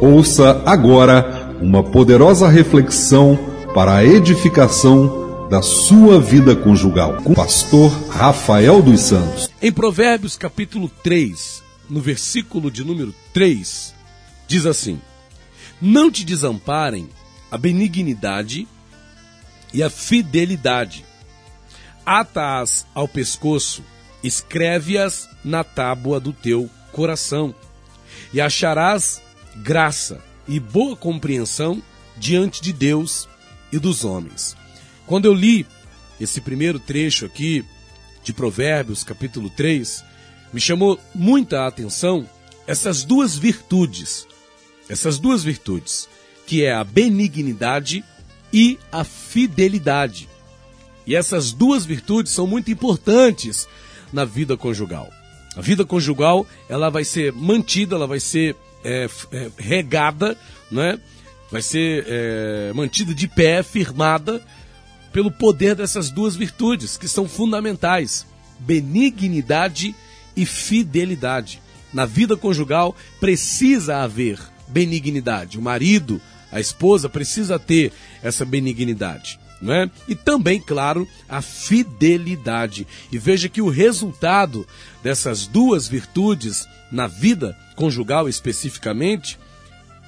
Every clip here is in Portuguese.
Ouça agora uma poderosa reflexão para a edificação da sua vida conjugal com o pastor Rafael dos Santos. Em Provérbios capítulo 3, no versículo de número 3, diz assim: Não te desamparem a benignidade e a fidelidade. Ata-as ao pescoço, escreve-as na tábua do teu coração, e acharás graça e boa compreensão diante de Deus e dos homens. Quando eu li esse primeiro trecho aqui de Provérbios, capítulo 3, me chamou muita atenção essas duas virtudes. Essas duas virtudes, que é a benignidade e a fidelidade. E essas duas virtudes são muito importantes na vida conjugal. A vida conjugal ela vai ser mantida, ela vai ser é, é, regada, né? vai ser é, mantida de pé, firmada pelo poder dessas duas virtudes que são fundamentais: benignidade e fidelidade. Na vida conjugal precisa haver benignidade. O marido, a esposa precisa ter essa benignidade. Né? E também, claro, a fidelidade. E veja que o resultado dessas duas virtudes na vida conjugal especificamente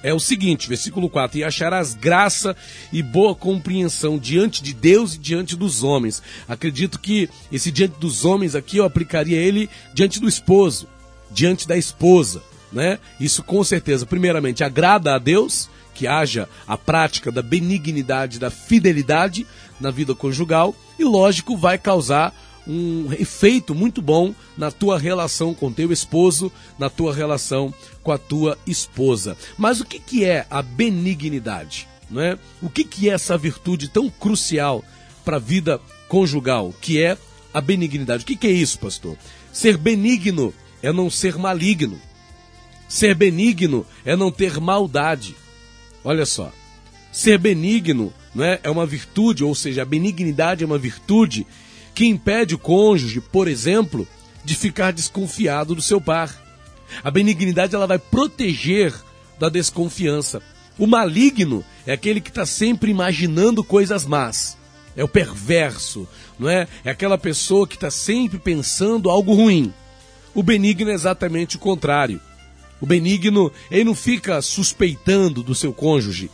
é o seguinte, versículo 4: E acharás graça e boa compreensão diante de Deus e diante dos homens. Acredito que esse diante dos homens aqui eu aplicaria ele diante do esposo, diante da esposa, né? Isso com certeza, primeiramente, agrada a Deus que haja a prática da benignidade, da fidelidade na vida conjugal e, lógico, vai causar um efeito muito bom na tua relação com teu esposo, na tua relação com a tua esposa. Mas o que, que é a benignidade? Não é? O que, que é essa virtude tão crucial para a vida conjugal, que é a benignidade? O que, que é isso, pastor? Ser benigno é não ser maligno. Ser benigno é não ter maldade. Olha só. Ser benigno não é, é uma virtude, ou seja, a benignidade é uma virtude que impede o cônjuge, por exemplo, de ficar desconfiado do seu par. A benignidade ela vai proteger da desconfiança. O maligno é aquele que está sempre imaginando coisas más. É o perverso, não é? É aquela pessoa que está sempre pensando algo ruim. O benigno é exatamente o contrário. O benigno, ele não fica suspeitando do seu cônjuge.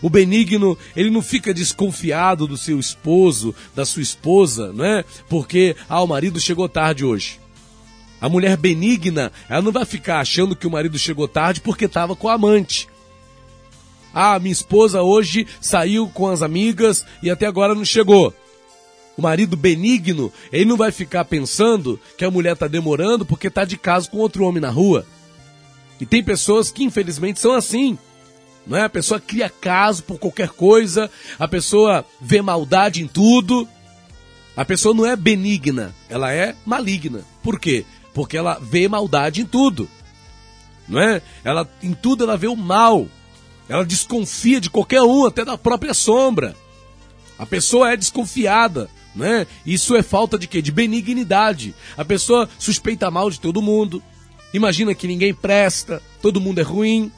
O benigno, ele não fica desconfiado do seu esposo, da sua esposa, não é? Porque, ah, o marido chegou tarde hoje. A mulher benigna, ela não vai ficar achando que o marido chegou tarde porque estava com a amante. Ah, minha esposa hoje saiu com as amigas e até agora não chegou. O marido benigno, ele não vai ficar pensando que a mulher está demorando porque está de caso com outro homem na rua. E tem pessoas que infelizmente são assim. Não é? A pessoa cria caso por qualquer coisa, a pessoa vê maldade em tudo. A pessoa não é benigna, ela é maligna. Por quê? Porque ela vê maldade em tudo. Não é? Ela em tudo ela vê o mal. Ela desconfia de qualquer um, até da própria sombra. A pessoa é desconfiada, né? Isso é falta de quê? De benignidade. A pessoa suspeita mal de todo mundo, Imagina que ninguém presta, todo mundo é ruim.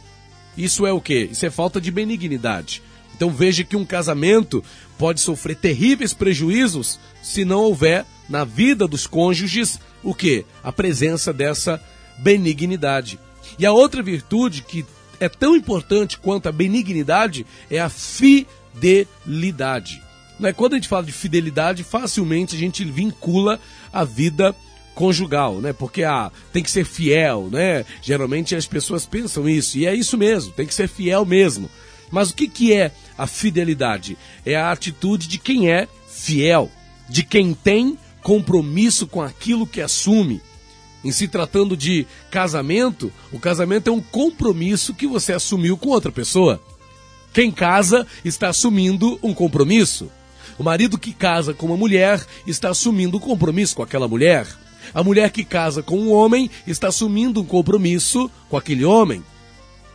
Isso é o quê? Isso é falta de benignidade. Então veja que um casamento pode sofrer terríveis prejuízos se não houver na vida dos cônjuges o que? A presença dessa benignidade. E a outra virtude que é tão importante quanto a benignidade é a fidelidade. É? Quando a gente fala de fidelidade, facilmente a gente vincula a vida conjugal, né? Porque ah, tem que ser fiel, né? Geralmente as pessoas pensam isso, e é isso mesmo, tem que ser fiel mesmo. Mas o que, que é a fidelidade? É a atitude de quem é fiel, de quem tem compromisso com aquilo que assume. Em se tratando de casamento, o casamento é um compromisso que você assumiu com outra pessoa. Quem casa está assumindo um compromisso. O marido que casa com uma mulher está assumindo um compromisso com aquela mulher. A mulher que casa com um homem está assumindo um compromisso com aquele homem.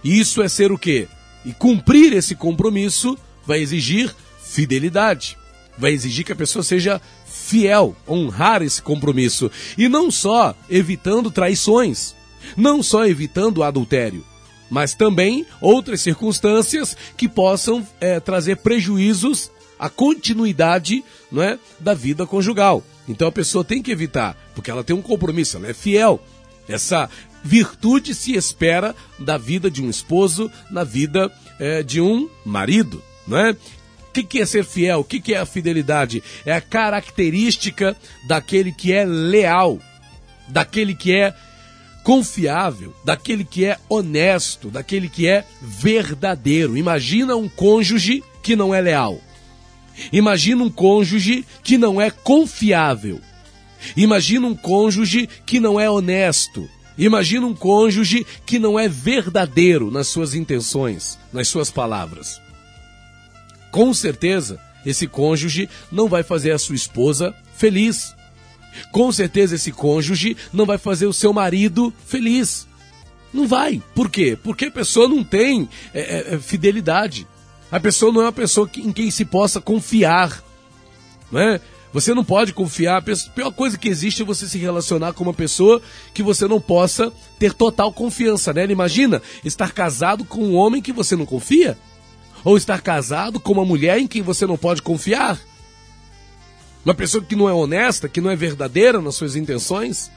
Isso é ser o quê? E cumprir esse compromisso vai exigir fidelidade. Vai exigir que a pessoa seja fiel, honrar esse compromisso. E não só evitando traições, não só evitando adultério, mas também outras circunstâncias que possam é, trazer prejuízos à continuidade não é, da vida conjugal. Então a pessoa tem que evitar, porque ela tem um compromisso, ela é fiel. Essa virtude se espera da vida de um esposo, na vida é, de um marido, não é? O que, que é ser fiel? O que, que é a fidelidade? É a característica daquele que é leal, daquele que é confiável, daquele que é honesto, daquele que é verdadeiro. Imagina um cônjuge que não é leal. Imagina um cônjuge que não é confiável. Imagina um cônjuge que não é honesto. Imagina um cônjuge que não é verdadeiro nas suas intenções, nas suas palavras. Com certeza, esse cônjuge não vai fazer a sua esposa feliz. Com certeza, esse cônjuge não vai fazer o seu marido feliz. Não vai. Por quê? Porque a pessoa não tem é, é, é fidelidade. A pessoa não é uma pessoa em quem se possa confiar. Não é? Você não pode confiar. A pior coisa que existe é você se relacionar com uma pessoa que você não possa ter total confiança nela. Imagina estar casado com um homem que você não confia. Ou estar casado com uma mulher em quem você não pode confiar. Uma pessoa que não é honesta, que não é verdadeira nas suas intenções,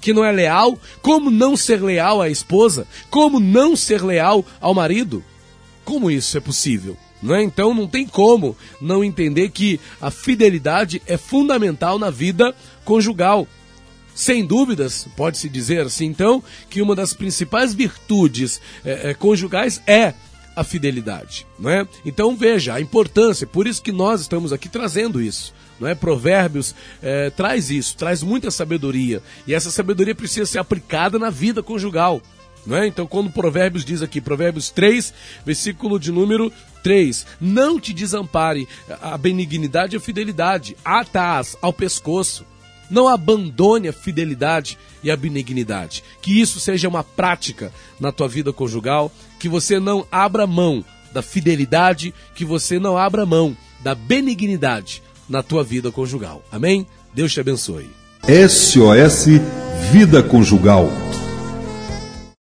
que não é leal. Como não ser leal à esposa? Como não ser leal ao marido? Como isso é possível? Não é? Então não tem como não entender que a fidelidade é fundamental na vida conjugal. Sem dúvidas, pode-se dizer assim então, que uma das principais virtudes é, é, conjugais é a fidelidade, não é? Então veja a importância, por isso que nós estamos aqui trazendo isso, não é? Provérbios é, traz isso, traz muita sabedoria e essa sabedoria precisa ser aplicada na vida conjugal. É? Então, quando Provérbios diz aqui, Provérbios 3, versículo de número 3, não te desampare a benignidade e a fidelidade, atás ao pescoço. Não abandone a fidelidade e a benignidade. Que isso seja uma prática na tua vida conjugal, que você não abra mão da fidelidade, que você não abra mão da benignidade na tua vida conjugal. Amém? Deus te abençoe. SOS Vida Conjugal